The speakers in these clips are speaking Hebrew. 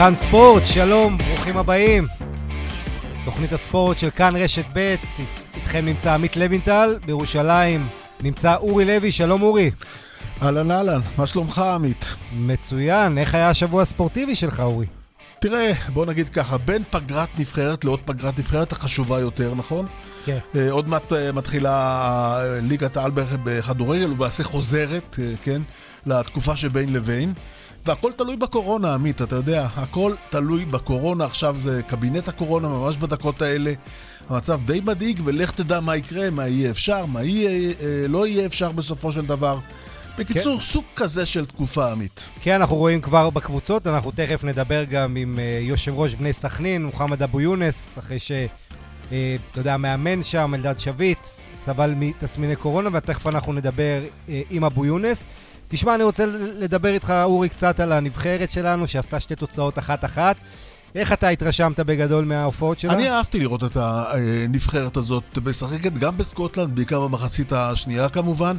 כאן ספורט, שלום, ברוכים הבאים. תוכנית הספורט של כאן רשת ב', איתכם נמצא עמית לוינטל, בירושלים נמצא אורי לוי, שלום אורי. אהלן אהלן, מה שלומך עמית? מצוין, איך היה השבוע הספורטיבי שלך אורי? תראה, בוא נגיד ככה, בין פגרת נבחרת לעוד פגרת נבחרת החשובה יותר, נכון? כן. אה, עוד מעט אה, מתחילה אה, ליגת העל בכדורגל, ולמעשה חוזרת, כן, לתקופה שבין לבין. והכל תלוי בקורונה, עמית, אתה יודע, הכל תלוי בקורונה, עכשיו זה קבינט הקורונה, ממש בדקות האלה. המצב די מדאיג, ולך תדע מה יקרה, מה יהיה אפשר, מה יהיה, לא יהיה אפשר בסופו של דבר. בקיצור, כן. סוג כזה של תקופה, עמית. כן, אנחנו רואים כבר בקבוצות, אנחנו תכף נדבר גם עם uh, יושב ראש בני סכנין, מוחמד אבו יונס, אחרי ש... uh, אתה יודע, מאמן שם, אלדד שביט, סבל מתסמיני קורונה, ותכף אנחנו נדבר uh, עם אבו יונס. תשמע, אני רוצה לדבר איתך, אורי, קצת על הנבחרת שלנו, שעשתה שתי תוצאות אחת-אחת. איך אתה התרשמת בגדול מההופעות שלה? אני אהבתי לראות את הנבחרת הזאת משחקת גם בסקוטלנד, בעיקר במחצית השנייה כמובן.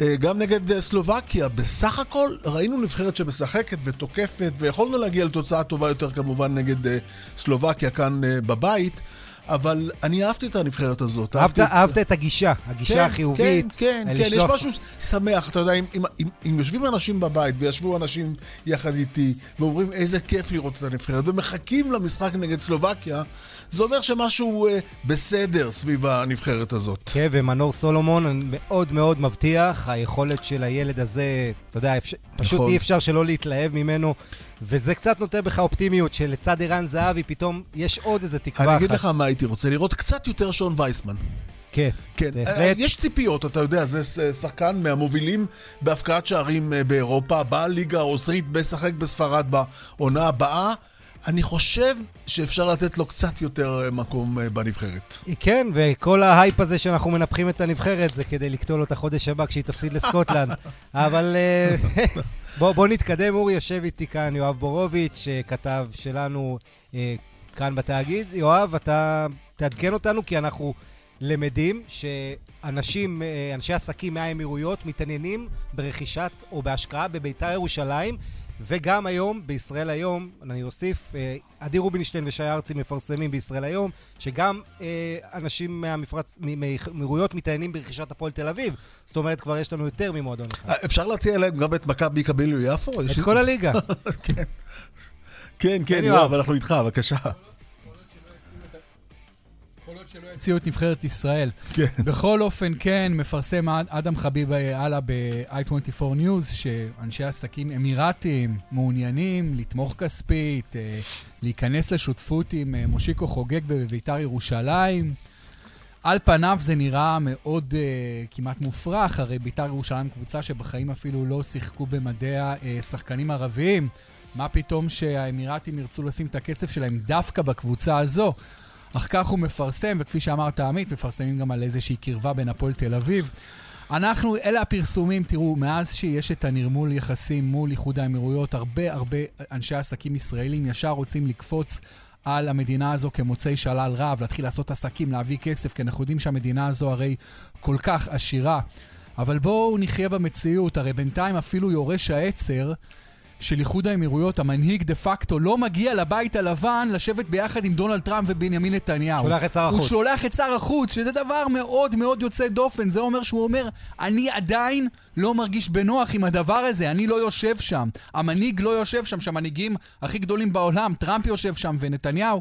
אה, גם נגד אה, סלובקיה. בסך הכל ראינו נבחרת שמשחקת ותוקפת, ויכולנו להגיע לתוצאה טובה יותר כמובן נגד אה, סלובקיה כאן בבית. אבל אני אהבתי את הנבחרת הזאת. אהבת, אהבת, אהבת את הגישה, הגישה כן, החיובית. כן, כן, כן, יש משהו שמח. אתה יודע, אם, אם, אם, אם יושבים אנשים בבית, וישבו אנשים יחד איתי, ואומרים איזה כיף לראות את הנבחרת, ומחכים למשחק נגד סלובקיה, זה אומר שמשהו אה, בסדר סביב הנבחרת הזאת. כן, ומנור סולומון מאוד מאוד מבטיח, היכולת של הילד הזה, אתה יודע, אפשר, פשוט נכון. אי אפשר שלא להתלהב ממנו. וזה קצת נותן בך אופטימיות, שלצד ערן זהבי פתאום יש עוד איזה תקווה אחת. אני אגיד לך מה הייתי רוצה לראות, קצת יותר שון וייסמן. כן, כן, בהחלט. יש ציפיות, אתה יודע, זה שחקן מהמובילים בהפקעת שערים אה, באירופה, בליגה האוסטרית, משחק בספרד בעונה הבאה. אני חושב שאפשר לתת לו קצת יותר אה, מקום אה, בנבחרת. כן, וכל ההייפ הזה שאנחנו מנפחים את הנבחרת זה כדי לקטול אותה חודש הבא כשהיא תפסיד לסקוטלנד. אבל בוא, בוא נתקדם, אורי יושב איתי כאן, יואב בורוביץ', כתב שלנו אה, כאן בתאגיד. יואב, אתה תעדכן אותנו, כי אנחנו למדים שאנשים, אה, אנשי עסקים מהאמירויות מתעניינים ברכישת או בהשקעה בביתר ירושלים. וגם היום, בישראל היום, אני אוסיף, אה, עדי רובינשטיין ושי ארצי מפרסמים בישראל היום, שגם אה, אנשים מהמפרץ, מאמירויות מתעניינים ברכישת הפועל תל אביב. זאת אומרת, כבר יש לנו יותר ממועדון אחד. אה, אפשר להציע להם גם את מכבי קביליו יפו? את כל הליגה. כן, כן, כן, יואב, אנחנו איתך, בבקשה. שלא יציעו את נבחרת ישראל. כן. בכל אופן, כן, מפרסם אדם חביב הלאה ב-i24 News, שאנשי עסקים אמירתיים מעוניינים לתמוך כספית, אה, להיכנס לשותפות עם אה, מושיקו חוגג בביתר ירושלים. על פניו זה נראה מאוד uh, כמעט מופרך, הרי ביתר ירושלים קבוצה שבחיים אפילו לא שיחקו במדיה uh, שחקנים ערביים. מה פתאום שהאמירתים ירצו לשים את הכסף שלהם דווקא בקבוצה הזו? אך כך הוא מפרסם, וכפי שאמרת עמית, מפרסמים גם על איזושהי קרבה בין הפועל תל אביב. אנחנו, אלה הפרסומים, תראו, מאז שיש את הנרמול יחסים מול איחוד האמירויות, הרבה הרבה אנשי עסקים ישראלים ישר רוצים לקפוץ על המדינה הזו כמוצאי שלל רב, להתחיל לעשות עסקים, להביא כסף, כי אנחנו יודעים שהמדינה הזו הרי כל כך עשירה. אבל בואו נחיה במציאות, הרי בינתיים אפילו יורש העצר של איחוד האמירויות, המנהיג דה פקטו, לא מגיע לבית הלבן לשבת ביחד עם דונלד טראמפ ובנימין נתניהו. שולח את שר החוץ. הוא שולח את שר החוץ, שזה דבר מאוד מאוד יוצא דופן. זה אומר שהוא אומר, אני עדיין לא מרגיש בנוח עם הדבר הזה, אני לא יושב שם. המנהיג לא יושב שם, שהמנהיגים הכי גדולים בעולם, טראמפ יושב שם ונתניהו.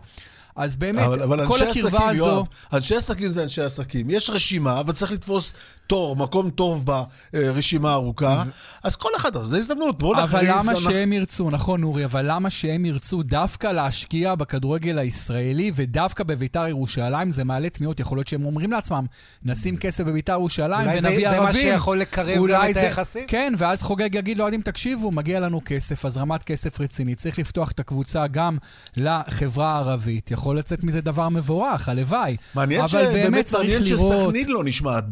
אז באמת, אבל, אבל כל הקרבה הזו... יואב, אנשי עסקים זה אנשי עסקים. יש רשימה, אבל צריך לתפוס תור, מקום טוב ברשימה הארוכה, אז כל אחד, זו הזדמנות, בואו נכריז... אבל למה שהם ירצו, נכון אורי, אבל למה שהם ירצו דווקא להשקיע בכדורגל הישראלי ודווקא בביתר ירושלים, זה מעלה תמיהות. יכול להיות שהם אומרים לעצמם, נשים כסף בביתר ירושלים ונביא ערבים. אולי זה מה שיכול לקרב גם את היחסים? כן, ואז חוגג יגיד לאוהדים, תקשיבו, מגיע לנו כסף, הזרמת כסף רצינית, צריך לפתוח את הקבוצה גם לחברה הערבית. יכול לצאת מזה דבר מבורך, הלוואי. מעניין שבאמת מעניין שסכנין לא נשמעת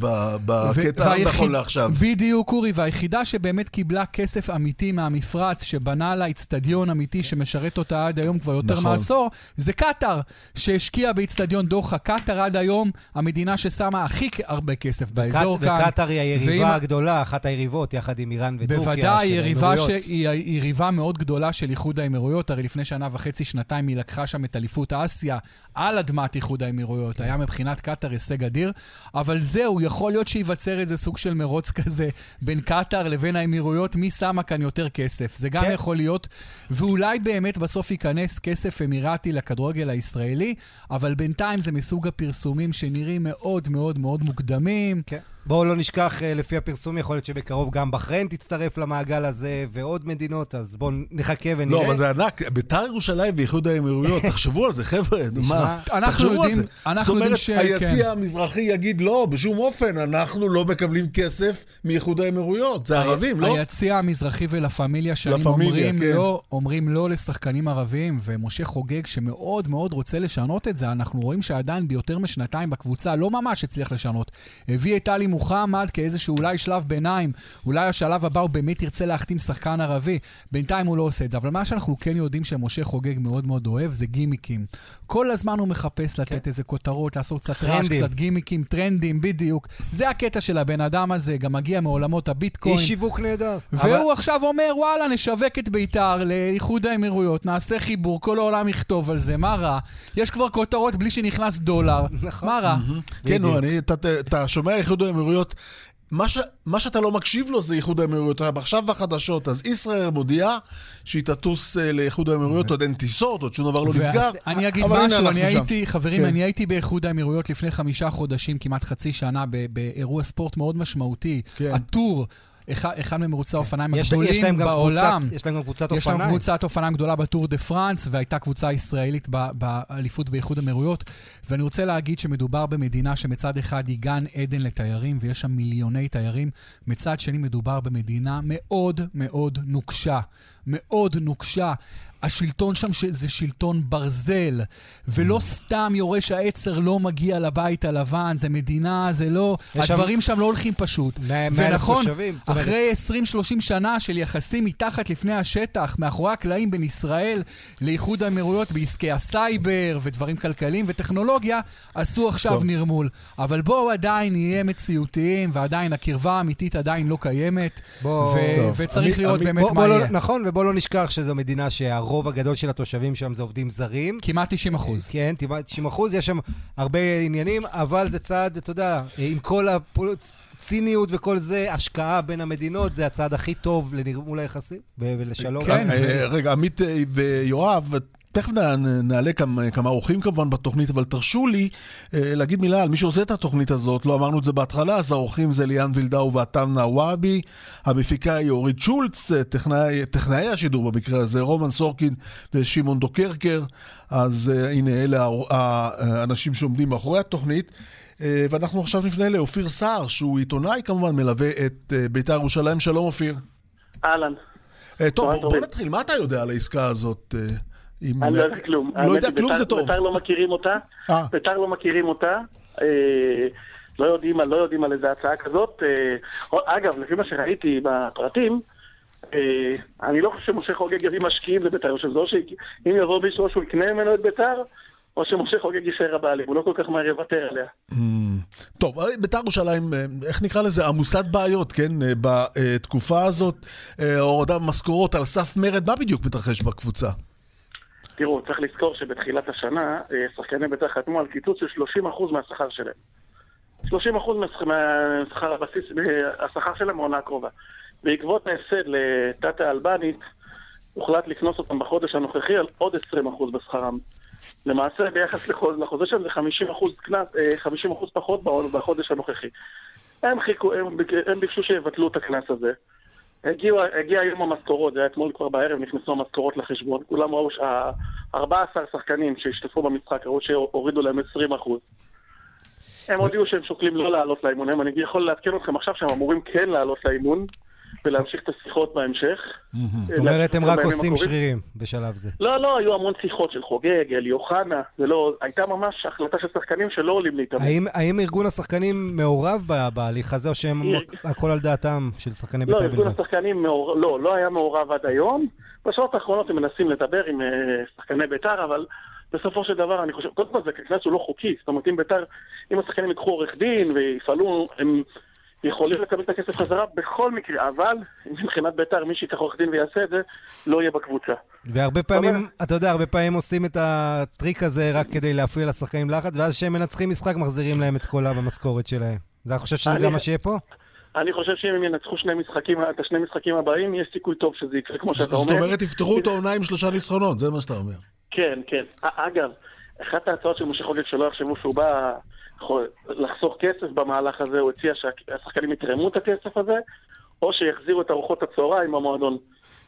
בקטע הנכון לעכשיו. בדיוק, אורי, והיחידה שבאמת קיבלה כסף אמיתי מהמפרץ, שבנה לה איצטדיון אמיתי שמשרת אותה עד היום כבר יותר נכון. מעשור, זה קטאר, שהשקיעה באיצטדיון דוחה. קטאר עד היום המדינה ששמה הכי הרבה כסף באזור כאן. וקטאר היא היריבה ועם... הגדולה, אחת היריבות, יחד עם איראן וטורקיה. בוודאי, יריבה שהיא יריבה מאוד גדולה של איחוד האמירויות. הרי לפני שנה וחצי, שנתיים, היא לקחה שם את אליפות אסיה על אדמת איחוד האמירויות. היה מבחינת קטאר הישג אדיר. אבל זהו, יכול להיות שייווצר איזה סוג של מרוץ כזה בין קטאר לבין האמירויות, מי שמה כאן יותר כסף. זה גם כן. יכול להיות, ואולי באמת בסוף ייכנס כסף אמירתי לכדורגל הישראלי, אבל בינתיים זה מסוג הפרסומים שנראים מאוד מאוד מאוד מוקדמים. כן. בואו לא נשכח, אה, לפי הפרסום, יכול להיות שבקרוב גם בחריין תצטרף למעגל הזה, ועוד מדינות, אז בואו נחכה ונראה. לא, אבל זה ענק. ביתר ירושלים ואיחוד האמירויות, תחשבו על זה, חבר'ה, מה? אנחנו יודעים, אנחנו יודעים ש... זאת אומרת, היציע המזרחי יגיד, לא, בשום אופן, אנחנו לא מקבלים כסף מאיחוד האמירויות. זה ערבים, לא? היציע המזרחי ולה פמיליה שנים אומרים כן. לא, אומרים לא לשחקנים ערבים, ומשה חוגג, שמאוד מאוד רוצה לשנות את זה, אנחנו רואים שעדיין ביותר משנתיים בקבוצה לא ממש הצליח לשנות. הביא את טלי מוחמד כאיזשהו אולי שלב ביניים, אולי השלב הבא הוא באמת ירצה להחתים שחקן ערבי. בינתיים הוא לא עושה את זה. אבל מה שאנחנו כן יודעים שמשה חוגג מאוד מאוד אוהב זה גימיקים. כל הזמן הוא מחפש לתת כן. איזה כותרות, לעשות קצת רעש, קצת גימיקים, טרנדים, בדיוק. זה הקטע של הבן אדם הזה, גם מגיע מעולמות הביטקוין. איש שיווק נהדר. והוא אבל... עכשיו אומר, וואלה, נשווק את ביתר לאיחוד האמירויות, נעשה חיבור, כל העולם יכתוב על זה, מה רע? יש כבר כותרות בלי שנכנס דולר, נכון. מה רע? כן, אתה שומע איחוד האמירויות. האמירויות. מה, ש, מה שאתה לא מקשיב לו זה איחוד האמירויות. עכשיו בחדשות, אז ישראל מודיעה שהיא תטוס אה, לאיחוד האמירויות, עוד אין טיסות, עוד שום דבר לא נסגר. אני אגיד משהו, אני הייתי, חברים, כן. אני הייתי באיחוד האמירויות לפני חמישה חודשים, כמעט חצי שנה, באירוע ספורט מאוד משמעותי. כן. הטור. אחד ממרוצי כן. האופניים הגדולים בעולם. יש להם גם קבוצת אופניים. יש להם קבוצת אופניים גדולה בטור דה פרנס, והייתה קבוצה ישראלית באליפות באיחוד האמירויות. ואני רוצה להגיד שמדובר במדינה שמצד אחד היא גן עדן לתיירים, ויש שם מיליוני תיירים. מצד שני מדובר במדינה מאוד מאוד נוקשה. מאוד נוקשה. השלטון שם זה שלטון ברזל, ולא סתם יורש העצר לא מגיע לבית הלבן, זה מדינה, זה לא... הדברים שם... שם לא הולכים פשוט. ונכון, אחרי 20-30 שנה של יחסים מתחת לפני השטח, מאחורי הקלעים בין ישראל לאיחוד האמירויות בעסקי הסייבר ודברים כלכליים וטכנולוגיה, עשו עכשיו טוב. נרמול. אבל בואו עדיין נהיה מציאותיים, ועדיין הקרבה האמיתית עדיין לא קיימת, בוא... ו- וצריך לראות באמת בוא, מה בוא לא- יהיה. נכון, ובואו לא נשכח שזו מדינה שהרוב... הרוב הגדול של התושבים שם זה עובדים זרים. כמעט 90 אחוז. כן, כמעט 90 אחוז, יש שם הרבה עניינים, אבל זה צעד, אתה יודע, עם כל הציניות וכל זה, השקעה בין המדינות, זה הצעד הכי טוב לנרמול היחסים ולשלום. כן. אה, רגע, עמית אה, ויואב, תכף נעלה כמה, כמה אורחים כמובן בתוכנית, אבל תרשו לי אה, להגיד מילה על מי שעושה את התוכנית הזאת, לא אמרנו את זה בהתחלה, אז האורחים זה ליאן וילדאו ועטם נאוואבי, המפיקה היא אורית שולץ, אה, טכנאי, טכנאי השידור במקרה הזה, רומן סורקין ושמעון דוקרקר, אז אה, הנה אלה האנשים שעומדים מאחורי התוכנית. ואנחנו עכשיו נפנה לאופיר סער, שהוא עיתונאי כמובן, מלווה את בית"ר ירושלים. שלום אופיר. אהלן. אה, טוב, בוא, בוא נתחיל. מה אתה יודע על העסקה הזאת? אה, עם... אני לא יודע כלום. לא יודע כלום זה טוב. בית"ר לא מכירים אותה. אה. בית"ר לא מכירים אותה. אה, לא יודעים, לא יודעים על איזה הצעה כזאת. אגב, לפי מה שראיתי בפרטים, אני לא חושב שמשה חוגג יביא משקיעים לבית"ר, או שזה שאם יבוא מישהו שהוא יקנה ממנו את בית"ר, או שמשה חוגג יישאר הבעלים, הוא לא כל כך מהר יוותר עליה. Mm. טוב, בית"ר ירושלים, איך נקרא לזה? עמוסת בעיות, כן? בתקופה הזאת, הורדה משכורות על סף מרד, מה בדיוק מתרחש בקבוצה? תראו, צריך לזכור שבתחילת השנה אה, שחקני בית"ר חתמו על קיצוץ של 30% מהשכר שלהם. 30% מהשכר הבסיס, השכר שלהם בעונה הקרובה. בעקבות ההפסד לתת האלבנית, הוחלט לקנוס אותם בחודש הנוכחי על עוד 20% בשכרם. למעשה, ביחס לחוזה שלהם זה 50% קנס, 50% אה, פחות בחודש הנוכחי. הם, חיכו, הם, הם ביקשו שיבטלו את הקנס הזה. הגיע, הגיע יום המשכורות, זה היה אתמול כבר בערב, נכנסו המשכורות לחשבון. כולם ראו שה-14 שחקנים שהשתתפו במשחק, ראו שהורידו להם 20 אחוז. הם הודיעו שהם שוקלים לא לעלות לאימון. אני יכול לעדכן אתכם עכשיו שהם אמורים כן לעלות לאימון, ולהמשיך את השיחות בהמשך. זאת אומרת, הם רק עושים שרירים בשלב זה. לא, לא, היו המון שיחות של חוגג, אלי אוחנה, זה לא... הייתה ממש החלטה של שחקנים שלא עולים להתאמן. האם ארגון השחקנים מעורב בהליך הזה, או שהם הכל על דעתם של שחקני בית"ר בלבד? לא, ארגון השחקנים לא, לא היה מעורב עד היום. בשעות האחרונות הם מנסים לדבר עם אה, שחקני בית"ר, אבל בסופו של דבר, אני חושב, קודם כל זה קנס הוא לא חוקי. זאת אומרת, אם בית"ר, אם השחקנים ייקחו עורך דין ויפעלו, הם... יכולים לקבל את הכסף חזרה בכל מקרה, אבל מבחינת בית"ר, מי שיקח עורך דין ויעשה את זה, לא יהיה בקבוצה. והרבה פעמים, אבל... אתה יודע, הרבה פעמים עושים את הטריק הזה רק כדי להפעיל לשחקנים לחץ, ואז כשהם מנצחים משחק, מחזירים להם את כל במשכורת שלהם. אתה חושב שזה גם מה שיהיה פה? אני חושב שאם הם ינצחו שני משחקים, את השני משחקים הבאים, יש סיכוי טוב שזה יקרה, כמו שאתה אומר. זאת אומרת, יפתחו את העונה עם שלושה ניצחונות, זה מה שאתה אומר. כן, כן. אגב, אחת ההצעות של משה חוגג שלא יחשבו שהוא בא לחסוך כסף במהלך הזה, הוא הציע שהשחקנים יתרמו את הכסף הזה, או שיחזירו את ארוחות הצהריים במועדון,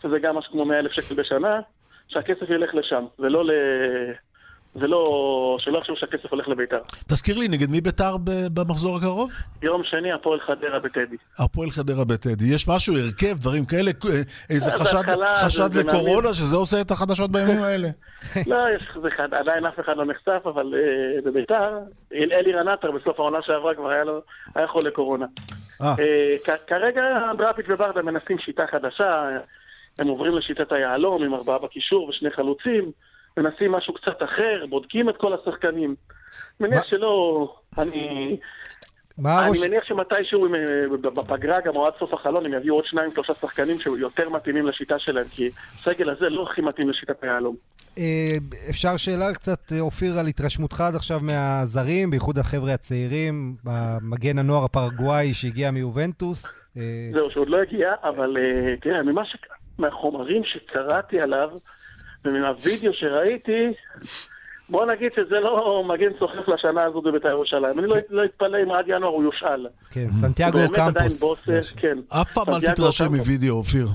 שזה גם משהו כמו 100 אלף שקל בשנה, שהכסף ילך לשם, ולא ל... ולא, שלא יחשבו שהכסף הולך לביתר. תזכיר לי, נגד מי ביתר במחזור הקרוב? יום שני, הפועל חדרה בטדי. הפועל חדרה בטדי. יש משהו, הרכב, דברים כאלה, איזה חשד, חשד לקורונה, שזה עושה את החדשות בימים האלה? לא, יש, זה עדיין אף אחד לא נחשף, אבל uh, בביתר, אלירן עטר בסוף העונה שעברה כבר היה, לו, היה חולה קורונה. Uh, כרגע דראפיץ' וברדה מנסים שיטה חדשה, הם עוברים לשיטת היהלום עם ארבעה בקישור ושני חלוצים. מנסים משהו קצת אחר, בודקים את כל השחקנים. מניח שלא, אני... אני ראש... מניח שמתישהו בפגרה, גם או עד סוף החלון, הם יביאו עוד שניים, שלושה שחקנים שיותר מתאימים לשיטה שלהם, כי הסגל הזה לא הכי מתאים לשיטת היהלום. אה, אפשר שאלה קצת, אופיר, על התרשמותך עד עכשיו מהזרים, בייחוד החבר'ה הצעירים, במגן הנוער הפרגוואי שהגיע מיובנטוס? אה, זהו, שעוד לא הגיע, אבל אה, תראה, מהחומרים שקראתי עליו, ומהווידאו שראיתי, בוא נגיד שזה לא מגן סוחף לשנה הזאת בבית"ר ירושלים. אני לא, לא אתפלא אם עד ינואר הוא יושאל. כן, סנטיאגו קמפוס. כן. אף פעם אל תתרשם מווידאו, אופיר.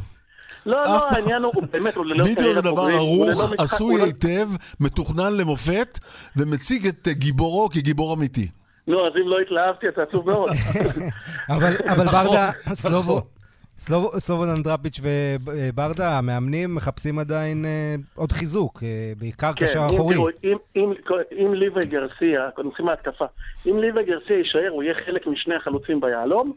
לא, לא, העניין הוא באמת, הוא ללא וידאו זה דבר ערוך, עשוי לא- היטב, מתוכנן למופת, ומציג את גיבורו כגיבור אמיתי. נו, אז אם לא התלהבתי, אתה עצוב מאוד. אבל ברדה, סלובו, סלובון אנדרפיץ' וברדה, המאמנים מחפשים עדיין אה, עוד חיזוק, אה, בעיקר כן, קשר אחורי. אם, אם, אם ליבה גרסיה, נתחיל מההתקפה, אם ליבה גרסיה יישאר, הוא יהיה חלק משני החלוצים ביהלום.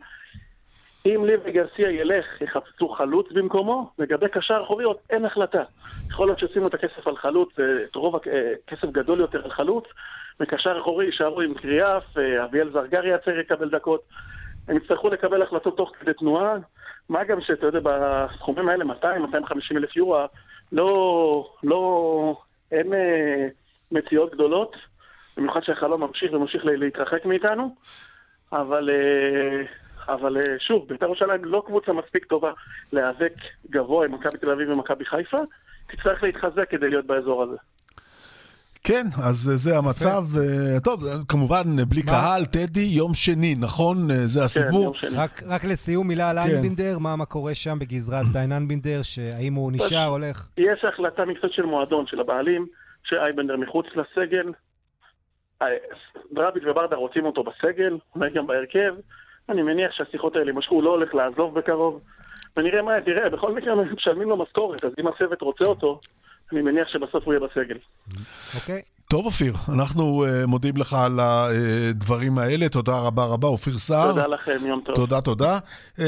אם ליבה גרסיה ילך, יחפשו חלוץ במקומו, לגבי קשר אחורי עוד אין החלטה. יכול להיות שישימו את הכסף על חלוץ, אה, את רוב הכסף גדול יותר על חלוץ, וקשר אחורי יישארו עם קריאף, אביאל זרגרי יצר יקבל דקות. הם יצטרכו לקבל החלטות תוך כדי תנועה. מה גם שאתה יודע, בסכומים האלה, 200-250 אלף יורו, לא, לא, אין אה, מציאות גדולות, במיוחד שהחלום ממשיך וממשיך להתרחק מאיתנו, אבל, אה, אבל אה, שוב, בית"ר ירושלים לא קבוצה מספיק טובה להיאבק גבוה עם מכבי תל אביב ומכבי חיפה, תצטרך להתחזק כדי להיות באזור הזה. כן, אז זה המצב. אה, טוב, כמובן, בלי קהל, טדי, יום שני, נכון? אה, זה כן, הסיפור. רק לסיום, מילה על כן. איינבינדר, מה קורה שם בגזרת דיין איינבינדר, האם הוא נשאר, הולך? יש החלטה מקצועית של מועדון, של הבעלים, שאייבנדר מחוץ לסגל. אה, דראביץ' וברדה רוצים אותו בסגל, אולי גם בהרכב. אני מניח שהשיחות האלה יימשכו, הוא לא הולך לעזוב בקרוב. ונראה מה, תראה, בכל מקרה משלמים לו משכורת, אז אם הצוות רוצה אותו, אני מניח שבסוף הוא יהיה בסגל. אוקיי. טוב, אופיר, אנחנו uh, מודים לך על הדברים האלה. תודה רבה רבה, אופיר סער. תודה לכם, יום טוב. תודה, תודה. Uh,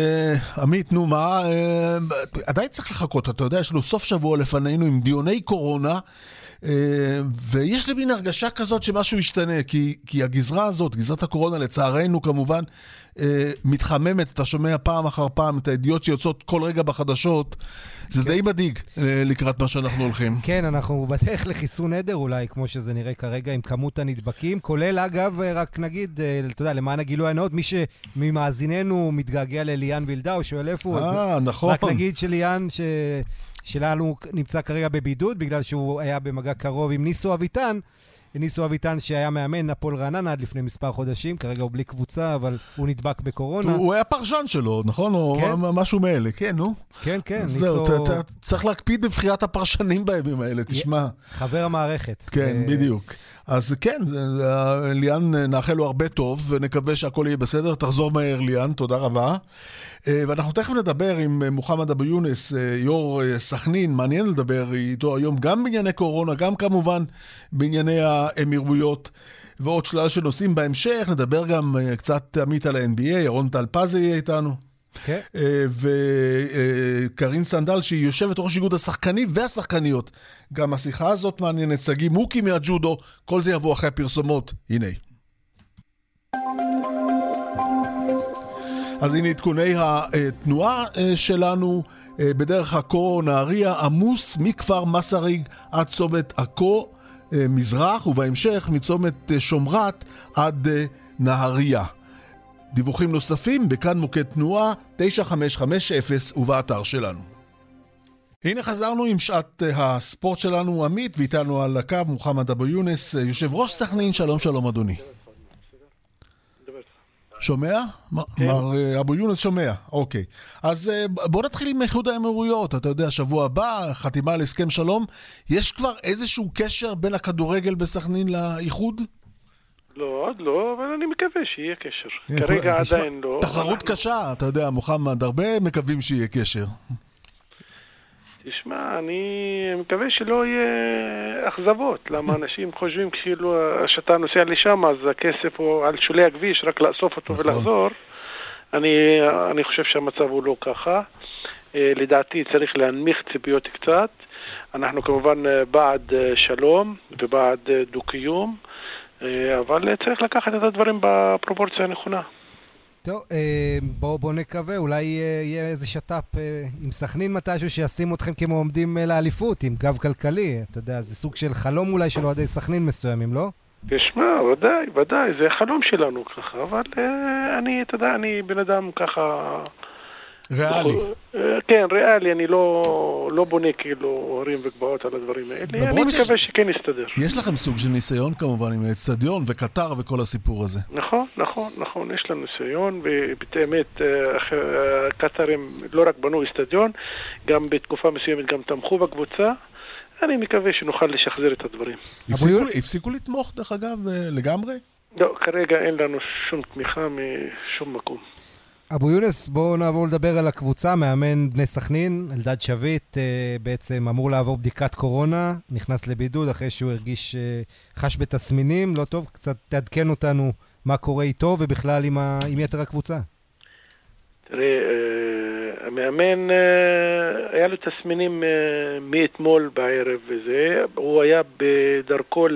עמית, נו, מה? Uh, עדיין צריך לחכות, אתה יודע, יש לנו סוף שבוע לפנינו עם דיוני קורונה. Uh, ויש לי מין הרגשה כזאת שמשהו ישתנה, כי, כי הגזרה הזאת, גזרת הקורונה, לצערנו כמובן, uh, מתחממת, אתה שומע פעם אחר פעם את הידיעות שיוצאות כל רגע בחדשות. זה כן. די מדאיג אה, לקראת מה שאנחנו הולכים. כן, אנחנו בדרך לחיסון עדר אולי, כמו שזה נראה כרגע, עם כמות הנדבקים, כולל, אגב, אה, רק נגיד, אה, אתה יודע, למען הגילוי הנאות, מי שממאזיננו מתגעגע לליאן וילדאו, שואל איפה הוא, אה, נכון. רק נגיד שליאן, ש... שלנו נמצא כרגע בבידוד, בגלל שהוא היה במגע קרוב עם ניסו אביטן, ניסו אביטן שהיה מאמן הפועל רעננה עד לפני מספר חודשים, כרגע הוא בלי קבוצה, אבל הוא נדבק בקורונה. הוא היה פרשן שלו, נכון? כן. או משהו מאלה, כן, נו. כן, כן, ניסו... זהו, אתה צריך להקפיד בבחירת הפרשנים בימים האלה, תשמע. חבר המערכת. כן, בדיוק. אז כן, ליאן, נאחל לו הרבה טוב, ונקווה שהכל יהיה בסדר. תחזור מהר, ליאן, תודה רבה. אה, ואנחנו תכף נדבר עם אה, מוחמד אבו יונס, אה, יו"ר סכנין, מעניין לדבר איתו היום גם בענייני קורונה, גם כמובן בענייני האמירויות. ועוד שלל של נושאים בהמשך, נדבר גם קצת עמית על ה-NBA, ירון טל פז יהיה איתנו. כן. וקרין סנדל, שהיא יושבת ראש איגוד השחקנים והשחקניות. גם השיחה הזאת מעניינת, שגיא מוקי מהג'ודו, כל זה יבוא אחרי הפרסומות. הנה. אז הנה עדכוני התנועה אה, שלנו אה, בדרך עכו נהריה עמוס מכפר מסריג עד צומת עכו אה, מזרח ובהמשך מצומת שומרת עד נהריה. דיווחים נוספים בכאן מוקד תנועה 9550 ובאתר שלנו. הנה חזרנו עם שעת הספורט שלנו, עמית, ואיתנו על הקו מוחמד אבו יונס, יושב ראש סכנין, שלום שלום אדוני. שומע? כן. מר אה, אבו יונס שומע, אוקיי. אז אה, בוא נתחיל עם איחוד האמירויות. אתה יודע, שבוע הבא, חתימה על הסכם שלום. יש כבר איזשהו קשר בין הכדורגל בסכנין לאיחוד? לא, עוד לא, אבל אני מקווה שיהיה קשר. כן, כרגע עדיין לא. תחרות קשה, אתה יודע, מוחמד, הרבה מקווים שיהיה קשר. תשמע, אני מקווה שלא יהיה אכזבות. למה אנשים חושבים כאילו שאתה נוסע לשם, אז הכסף הוא על שולי הכביש, רק לאסוף אותו נכון. ולחזור. אני, אני חושב שהמצב הוא לא ככה. אה, לדעתי צריך להנמיך ציפיות קצת. אנחנו כמובן אה, בעד אה, שלום ובעד דו-קיום, אבל צריך לקחת את הדברים בפרופורציה הנכונה. טוב, אה, בואו בוא נקווה, אולי יהיה איזה שת"פ אה, עם סכנין מתישהו שישים אתכם כמועמדים אה, לאליפות, עם גב כלכלי. אתה יודע, זה סוג של חלום אולי של אוהדי סכנין מסוימים, לא? תשמע, ודאי, ודאי, זה החלום שלנו ככה, אבל אני, אתה יודע, אני בן אדם ככה... ריאלי. כן, ריאלי, אני לא, לא בונה כאילו הורים וגבעות על הדברים האלה, אני מקווה ש... שכן יסתדר. יש לכם סוג של ניסיון כמובן עם האצטדיון וקטר וכל הסיפור הזה. נכון, נכון, נכון, יש לנו ניסיון, ובאמת אה, הקטרים לא רק בנו אצטדיון, גם בתקופה מסוימת גם תמכו בקבוצה. אני מקווה שנוכל לשחזר את הדברים. הפסיקו, הפסיקו לתמוך, דרך אגב, אה, לגמרי? לא, כרגע אין לנו שום תמיכה משום מקום. אבו יונס, בואו נעבור לדבר על הקבוצה, מאמן בני סכנין, אלדד שביט, אה, בעצם אמור לעבור בדיקת קורונה, נכנס לבידוד אחרי שהוא הרגיש, אה, חש בתסמינים, לא טוב, קצת תעדכן אותנו מה קורה איתו ובכלל עם, ה, עם יתר הקבוצה. תראה, אה, המאמן, היה לו תסמינים מאתמול בערב וזה, הוא היה בדרכו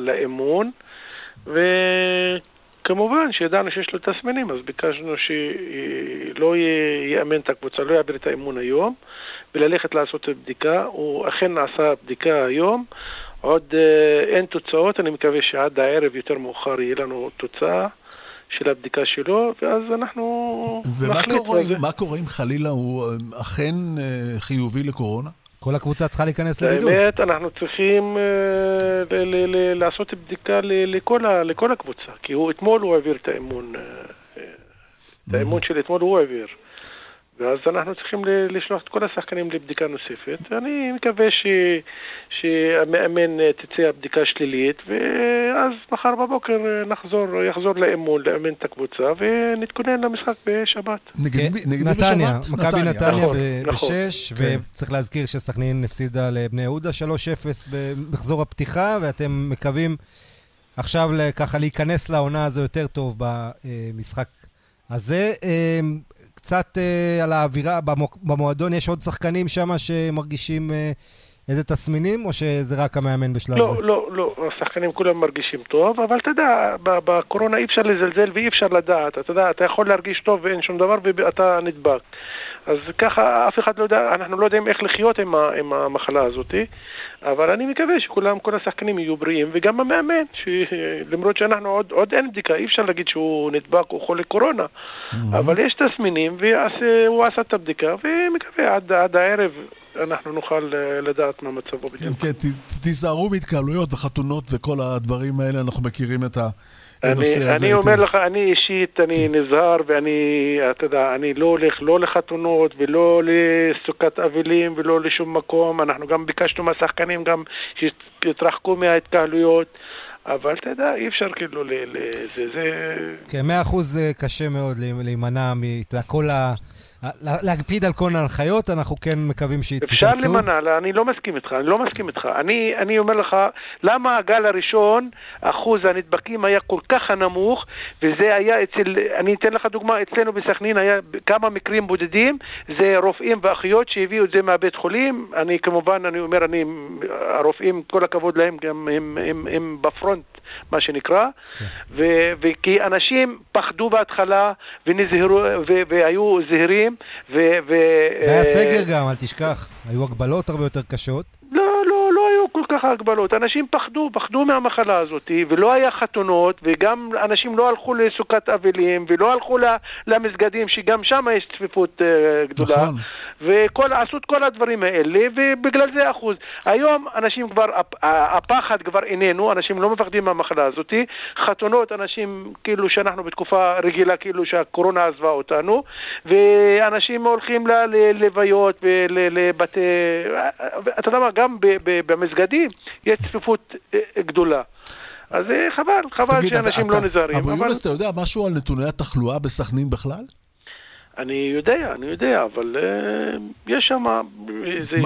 לאמון, ו... כמובן שידענו שיש לו תסמינים, אז ביקשנו שלא יאמן את הקבוצה, לא יעביר את האימון היום, וללכת לעשות בדיקה. הוא אכן עשה בדיקה היום, עוד אה, אין תוצאות, אני מקווה שעד הערב יותר מאוחר יהיה לנו תוצאה. של הבדיקה שלו, ואז אנחנו נחליט. ומה קורה אם חלילה הוא אה, אכן אה, חיובי לקורונה? כל הקבוצה צריכה להיכנס לבידוד. באמת, אנחנו צריכים uh, לעשות בדיקה לכל, הקבוצה, כי הוא, אתמול הוא העביר את האמון, uh, את האמון של אתמול הוא העביר. ואז אנחנו צריכים לשלוח את כל השחקנים לבדיקה נוספת. אני מקווה ש... שהמאמן אה, תצא הבדיקה שלילית, ואז מחר בבוקר אה, נחזור, יחזור לאמון, לאמן את הקבוצה, ונתכונן למשחק בשבת. נגד נתניה, מכבי נתניה נכון, נכון. בשש, כן. וצריך להזכיר שסכנין הפסידה לבני יהודה 3-0 במחזור הפתיחה, ואתם מקווים עכשיו ככה להיכנס לעונה הזו יותר טוב במשחק הזה. קצת אה, על האווירה במועדון, יש עוד שחקנים שם שמרגישים אה, איזה תסמינים, או שזה רק המאמן בשלב לא, זה? לא, לא, לא, השחקנים כולם מרגישים טוב, אבל אתה יודע, בקורונה אי אפשר לזלזל ואי אפשר לדעת. אתה יודע, אתה יכול להרגיש טוב ואין שום דבר ואתה נדבק. אז ככה אף אחד לא יודע, אנחנו לא יודעים איך לחיות עם, ה, עם המחלה הזאת, אבל אני מקווה שכולם, כל השחקנים יהיו בריאים, וגם המאמן, למרות שאנחנו עוד, עוד אין בדיקה, אי אפשר להגיד שהוא נדבק או חולה קורונה, mm-hmm. אבל יש תסמינים, והוא עשה את הבדיקה, ומקווה עד, עד הערב אנחנו נוכל לדעת לדעת מה מצבו כן, בדיוק. כן, ת- תיזהרו מהתקהלויות וחתונות וכל הדברים האלה, אנחנו מכירים את אני, הזה. אני היטב. אומר לך, אני אישית, אני. נזהר ואני, אתה יודע, אני לא הולך לא לחתונות ולא לסוכת אבלים ולא לשום מקום. אנחנו גם ביקשנו מהשחקנים גם שיתרחקו מההתקהלויות. אבל אתה יודע, אי אפשר כאילו, ל, ל, זה, זה... כן, מאה אחוז זה קשה מאוד להימ- להימנע מכל ה... לה- להקפיד על כל ההנחיות, אנחנו כן מקווים שיתכנסו. אפשר להימנע, לא, אני לא מסכים איתך, אני לא מסכים איתך. אני, אני אומר לך, למה הגל הראשון, אחוז הנדבקים היה כל כך נמוך, וזה היה אצל, אני אתן לך דוגמה, אצלנו בסכנין היה כמה מקרים בודדים, זה רופאים ואחיות שהביאו את זה מהבית חולים, אני כמובן, אני אומר, אני, הרופאים, כל הכבוד להם, גם הם, הם, הם בפרונט, מה שנקרא, ו, וכי אנשים פחדו בהתחלה ונזהרו, והיו זהירים, ו... ו והיה סגר גם, אל תשכח. היו הגבלות הרבה יותר קשות. לא, כך הגבלות. אנשים פחדו, פחדו מהמחלה הזאת, ולא היה חתונות, וגם אנשים לא הלכו לסוכת אבלים, ולא הלכו למסגדים, שגם שם יש צפיפות אה, גדולה. נכון. וכל, עשו את כל הדברים האלה, ובגלל זה אחוז. היום אנשים כבר, הפ- הפחד כבר איננו, אנשים לא מפחדים מהמחלה הזאת. חתונות, אנשים כאילו שאנחנו בתקופה רגילה, כאילו שהקורונה עזבה אותנו, ואנשים הולכים ללוויות ולבתי... אתה יודע מה, גם ב- ב- במסגדים יש צפיפות אה, גדולה. אז אה, חבל, חבל תגיד, שאנשים אתה- לא נזהרים. אבו אבל- יונס, אתה יודע משהו על נתוני התחלואה בסכנין בכלל? אני יודע, אני יודע, אבל אה, יש שם... זה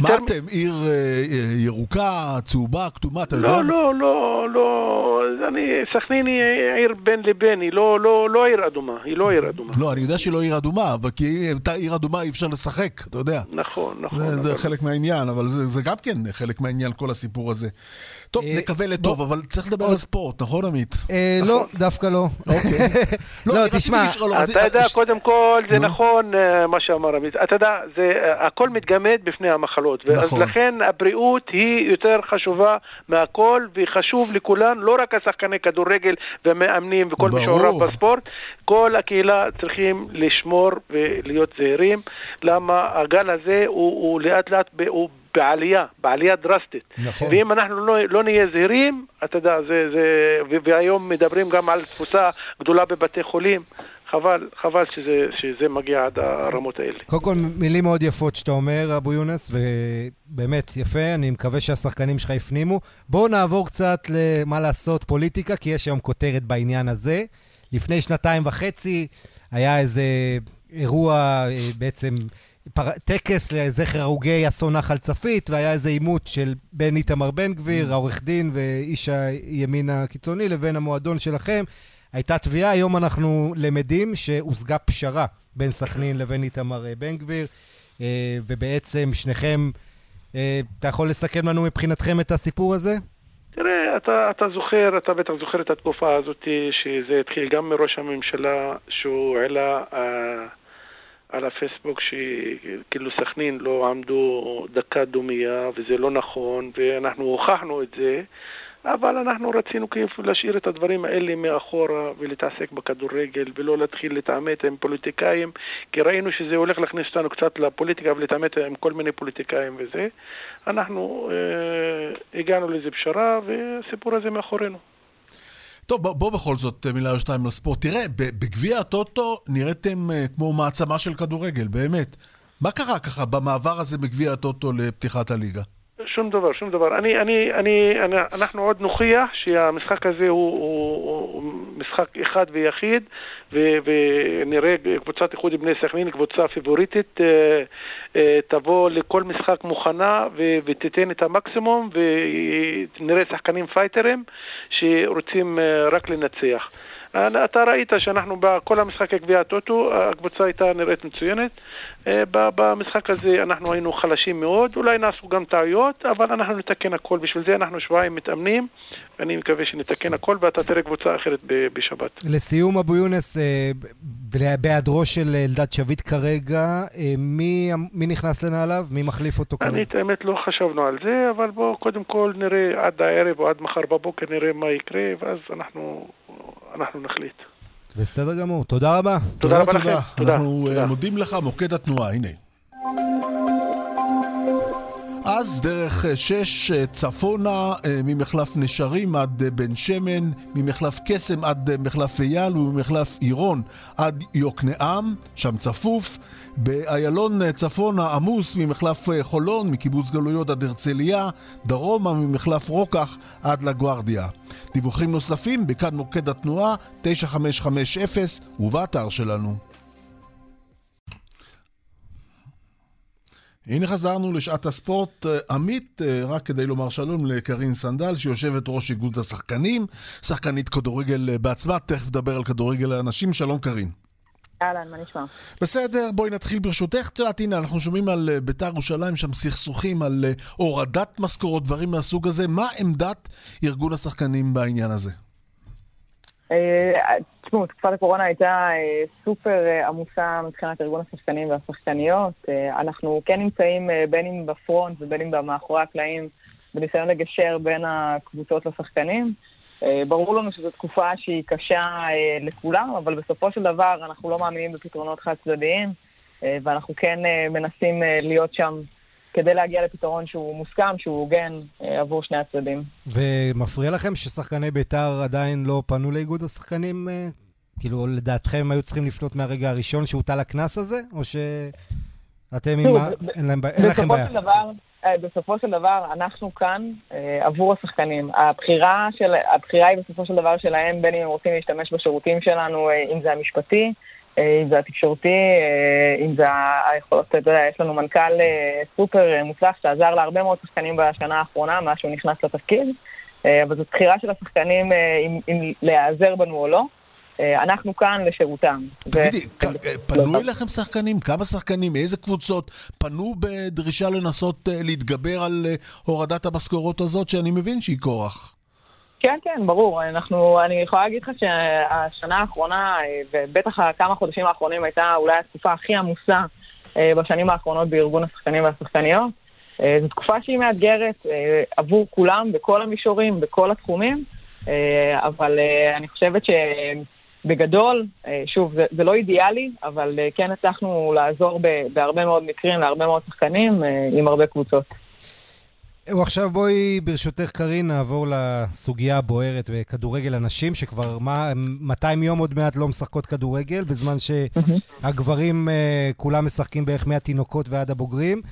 מה יותר- אתם, עיר אה, ירוקה, צהובה, כתומה, אתה יודע? לא, לא, לא, לא, אני, סכנין היא עיר בין לבין, היא לא, לא, לא עיר אדומה, היא לא עיר אדומה. לא, אני יודע שהיא לא עיר אדומה, אבל כי היא הייתה עיר אדומה אי אפשר לשחק, אתה יודע. נכון, נכון. זה, זה אבל- חלק מהעניין, אבל זה, זה גם כן חלק מהעניין, כל הסיפור הזה. טוב, אה, נקווה לטוב, אבל צריך לדבר על ספורט, נכון עמית? אה, לא, דווקא לא. אוקיי. לא, רציתי תשמע, אתה יודע, קודם כל, זה. נכון אה, מה שאמר עמית. אתה יודע, זה, הכל מתגמד בפני המחלות. אז נכון. לכן הבריאות היא יותר חשובה מהכל, וחשוב לכולן, לא רק השחקני כדורגל והמאמנים וכל מי. שעורב בספורט, כל הקהילה צריכים לשמור ולהיות זהירים. למה הגל הזה הוא, לאט לאט, בעלייה, בעלייה דרסטית. נכון. ואם אנחנו לא, לא נהיה זהירים, אתה יודע, זה, זה, והיום מדברים גם על תפוסה גדולה בבתי חולים, חבל, חבל שזה, שזה מגיע עד הרמות האלה. קודם כל, מילים מאוד יפות שאתה אומר, אבו יונס, ובאמת יפה, אני מקווה שהשחקנים שלך הפנימו. בואו נעבור קצת למה לעשות פוליטיקה, כי יש היום כותרת בעניין הזה. לפני שנתיים וחצי היה איזה אירוע, אה, בעצם. טקס לזכר הרוגי אסון נחל צפית, והיה איזה עימות של בין איתמר בן גביר, העורך דין ואיש הימין הקיצוני, לבין המועדון שלכם. הייתה תביעה, היום אנחנו למדים שהושגה פשרה בין סכנין לבין איתמר אה, בן גביר, אה, ובעצם שניכם, אה, אתה יכול לסכם לנו מבחינתכם את הסיפור הזה? תראה, אתה, אתה זוכר, אתה בטח זוכר את התקופה הזאת, שזה התחיל גם מראש הממשלה, שהוא העלה אה, על הפייסבוק שכאילו סכנין לא עמדו דקה דומייה, וזה לא נכון, ואנחנו הוכחנו את זה, אבל אנחנו רצינו כאילו להשאיר את הדברים האלה מאחורה ולהתעסק בכדורגל ולא להתחיל להתעמת עם פוליטיקאים כי ראינו שזה הולך להכניס אותנו קצת לפוליטיקה ולהתעמת עם כל מיני פוליטיקאים וזה. אנחנו אה, הגענו לאיזה פשרה והסיפור הזה מאחורינו. טוב, בוא, בוא בכל זאת אה, מילה או שתיים לספורט. תראה, בגביע הטוטו נראיתם אה, כמו מעצמה של כדורגל, באמת. מה קרה ככה במעבר הזה מגביע הטוטו לפתיחת הליגה? שום דבר, שום דבר. אני, אני, אני, אני, אנחנו עוד נוכיח שהמשחק הזה הוא, הוא, הוא משחק אחד ויחיד, ו, ונראה קבוצת איחוד בני סכנין, קבוצה פיבוריטית, אה, אה, תבוא לכל משחק מוכנה ו, ותיתן את המקסימום, ונראה שחקנים פייטרים שרוצים אה, רק לנצח. אתה ראית שאנחנו בכל המשחק גביע הטוטו, הקבוצה הייתה נראית מצוינת. אה, במשחק הזה אנחנו היינו חלשים מאוד, אולי נעשו גם טעויות, אבל אנחנו נתקן הכל. בשביל זה אנחנו שבועיים מתאמנים, ואני מקווה שנתקן הכל, ואתה תראה קבוצה אחרת בשבת. לסיום, אבו יונס, אה, בהיעדרו של אלדד שביט כרגע, אה, מי, מי נכנס לנעליו? מי מחליף אותו אני, כרגע? את האמת, לא חשבנו על זה, אבל בואו קודם כל נראה עד הערב או עד מחר בבוקר נראה מה יקרה, ואז אנחנו, אנחנו נחליט. בסדר גמור, תודה רבה. תודה רבה לכם. תודה. אנחנו אה, תודה. מודים לך, מוקד התנועה, הנה. ואז דרך 6 צפונה, ממחלף נשרים עד בן שמן, ממחלף קסם עד מחלף אייל וממחלף עירון עד יוקנעם, שם צפוף. באיילון צפונה עמוס ממחלף חולון, מקיבוץ גלויות עד הרצליה, דרומה ממחלף רוקח עד לגוארדיה. דיווחים נוספים בכאן מוקד התנועה 9550 ובאתר שלנו. הנה חזרנו לשעת הספורט. עמית, רק כדי לומר שלום לקרין סנדל, שיושבת ראש איגוד השחקנים, שחקנית כדורגל בעצמה, תכף נדבר על כדורגל לאנשים. שלום קרין. אהלן, מה נשמע? בסדר, בואי נתחיל ברשותך. את יודעת, הנה, אנחנו שומעים על בית"ר ירושלים, שם סכסוכים על הורדת משכורות, דברים מהסוג הזה. מה עמדת ארגון השחקנים בעניין הזה? תשמעו, תקופת הקורונה הייתה סופר עמוסה מבחינת ארגון השחקנים והשחקניות. אנחנו כן נמצאים בין אם בפרונט ובין אם מאחורי הקלעים בניסיון לגשר בין הקבוצות לשחקנים. ברור לנו שזו תקופה שהיא קשה לכולם, אבל בסופו של דבר אנחנו לא מאמינים בפתרונות חד צדדיים, ואנחנו כן מנסים להיות שם כדי להגיע לפתרון שהוא מוסכם, שהוא הוגן עבור שני הצדדים. ומפריע לכם ששחקני בית"ר עדיין לא פנו לאיגוד השחקנים? כאילו, לדעתכם היו צריכים לפנות מהרגע הראשון שהוטל הקנס הזה? או שאתם עם ה... אין לכם בעיה? דבר, בסופו של דבר, אנחנו כאן עבור השחקנים. הבחירה, של, הבחירה היא בסופו של דבר שלהם, בין אם הם רוצים להשתמש בשירותים שלנו, אם זה המשפטי, אם זה התקשורתי, אם זה היכולות, אתה יודע, יש לנו מנכ"ל סופר מוצלח שעזר להרבה מאוד שחקנים בשנה האחרונה, מאז שהוא נכנס לתפקיד, אבל זו בחירה של השחקנים אם, אם להיעזר בנו או לא. אנחנו כאן לשירותם. תגידי, פנו אליכם שחקנים? כמה שחקנים? מאיזה קבוצות פנו בדרישה לנסות להתגבר על הורדת המשכורות הזאת, שאני מבין שהיא כורח? כן, כן, ברור. אנחנו, אני יכולה להגיד לך שהשנה האחרונה, ובטח כמה חודשים האחרונים, הייתה אולי התקופה הכי עמוסה בשנים האחרונות בארגון השחקנים והשחקניות. זו תקופה שהיא מאתגרת עבור כולם, בכל המישורים, בכל התחומים, אבל אני חושבת שבגדול, שוב, זה, זה לא אידיאלי, אבל כן הצלחנו לעזור בהרבה מאוד מקרים, להרבה מאוד שחקנים, עם הרבה קבוצות. עכשיו בואי, ברשותך קרין, נעבור לסוגיה הבוערת בכדורגל הנשים, שכבר 200 יום עוד מעט לא משחקות כדורגל, בזמן שהגברים כולם משחקים בערך מהתינוקות ועד הבוגרים.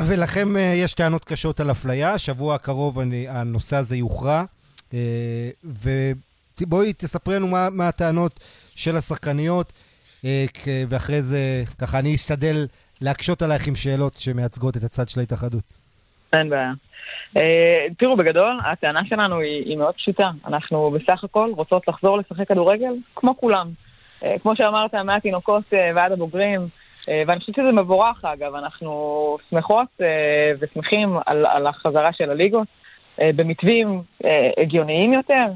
ולכם יש טענות קשות על אפליה, שבוע הקרוב הנושא הזה יוכרע. ובואי תספרי לנו מה, מה הטענות של השחקניות, ואחרי זה ככה אני אשתדל להקשות עלייך עם שאלות שמייצגות את הצד של ההתאחדות. אין בעיה. Uh, תראו, בגדול, הטענה שלנו היא, היא מאוד פשוטה. אנחנו בסך הכל רוצות לחזור לשחק כדורגל כמו כולם. Uh, כמו שאמרת, מהתינוקות uh, ועד הבוגרים, ואני חושבת שזה מבורך, אגב. אנחנו שמחות ושמחים על, על החזרה של הליגות. במתווים הגיוניים יותר,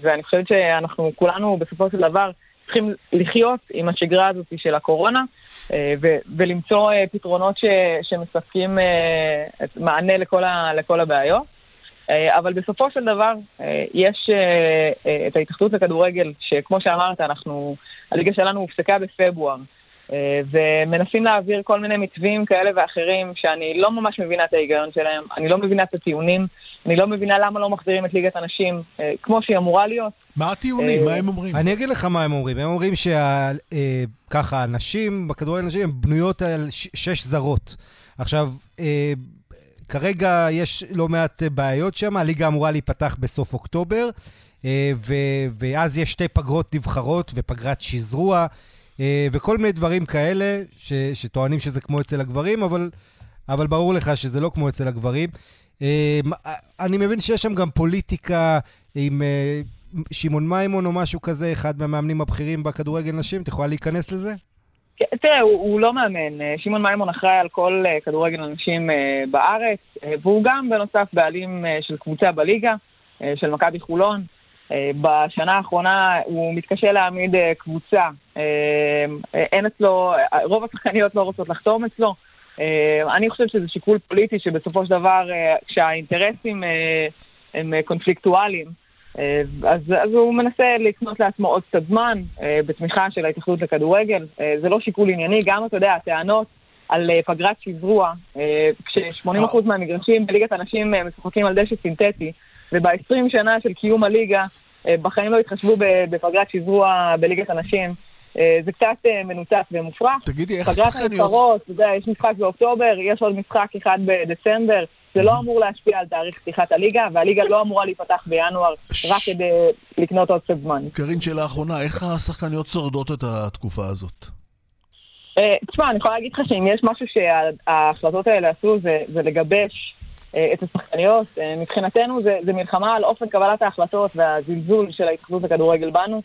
ואני חושבת שאנחנו כולנו בסופו של דבר צריכים לחיות עם השגרה הזאת של הקורונה, ו- ולמצוא פתרונות ש- שמספקים מענה לכל, ה- לכל הבעיות. אבל בסופו של דבר יש את ההתאחדות לכדורגל, שכמו שאמרת, אנחנו, הליגה שלנו הופסקה בפברואר. ומנסים להעביר כל מיני מתווים כאלה ואחרים שאני לא ממש מבינה את ההיגיון שלהם, אני לא מבינה את הטיעונים, אני לא מבינה למה לא מחזירים את ליגת הנשים כמו שהיא אמורה להיות. מה הטיעונים? מה הם אומרים? אני אגיד לך מה הם אומרים. הם אומרים שככה, הנשים בכדורגל נשים הן בנויות על שש זרות. עכשיו, כרגע יש לא מעט בעיות שם, הליגה אמורה להיפתח בסוף אוקטובר, ואז יש שתי פגרות נבחרות ופגרת שזרוע. וכל מיני דברים כאלה, ש, שטוענים שזה כמו אצל הגברים, אבל, אבל ברור לך שזה לא כמו אצל הגברים. אני מבין שיש שם גם פוליטיקה עם שמעון מימון או משהו כזה, אחד מהמאמנים הבכירים בכדורגל נשים, את יכולה להיכנס לזה? תראה, הוא, הוא לא מאמן. שמעון מימון אחראי על כל כדורגל הנשים בארץ, והוא גם בנוסף בעלים של קבוצה בליגה, של מכבי חולון. בשנה האחרונה הוא מתקשה להעמיד קבוצה. אין אצלו, רוב השחקניות לא רוצות לחתום אצלו. אני חושבת שזה שיקול פוליטי שבסופו של דבר, כשהאינטרסים הם קונפליקטואליים, אז, אז הוא מנסה לקנות לעצמו עוד קצת זמן בתמיכה של ההתאחדות לכדורגל. זה לא שיקול ענייני, גם אתה יודע, הטענות על פגרת שזרוע, כש-80% מהמגרשים בליגת הנשים משוחקים על דשא סינתטי, וב-20 שנה של קיום הליגה, בחיים לא התחשבו בפגרת שזרוע בליגת הנשים. זה קצת מנותק ומופרך. תגידי, איך השחקניות... פגרת הנבחרות, אתה יודע, יש משחק באוקטובר, יש עוד משחק אחד בדצמבר. זה לא אמור להשפיע על תאריך פתיחת הליגה, והליגה לא אמורה להיפתח בינואר ש... רק כדי לקנות עוד קצת זמן. קרין, שאלה אחרונה, איך השחקניות שורדות את התקופה הזאת? תשמע, אני יכולה להגיד לך שאם יש משהו שההחלטות האלה עשו, זה, זה לגבש את השחקניות. Uh, מבחינתנו זה, זה מלחמה על אופן קבלת ההחלטות והזלזול של ההתאחדות לכדורגל בנו.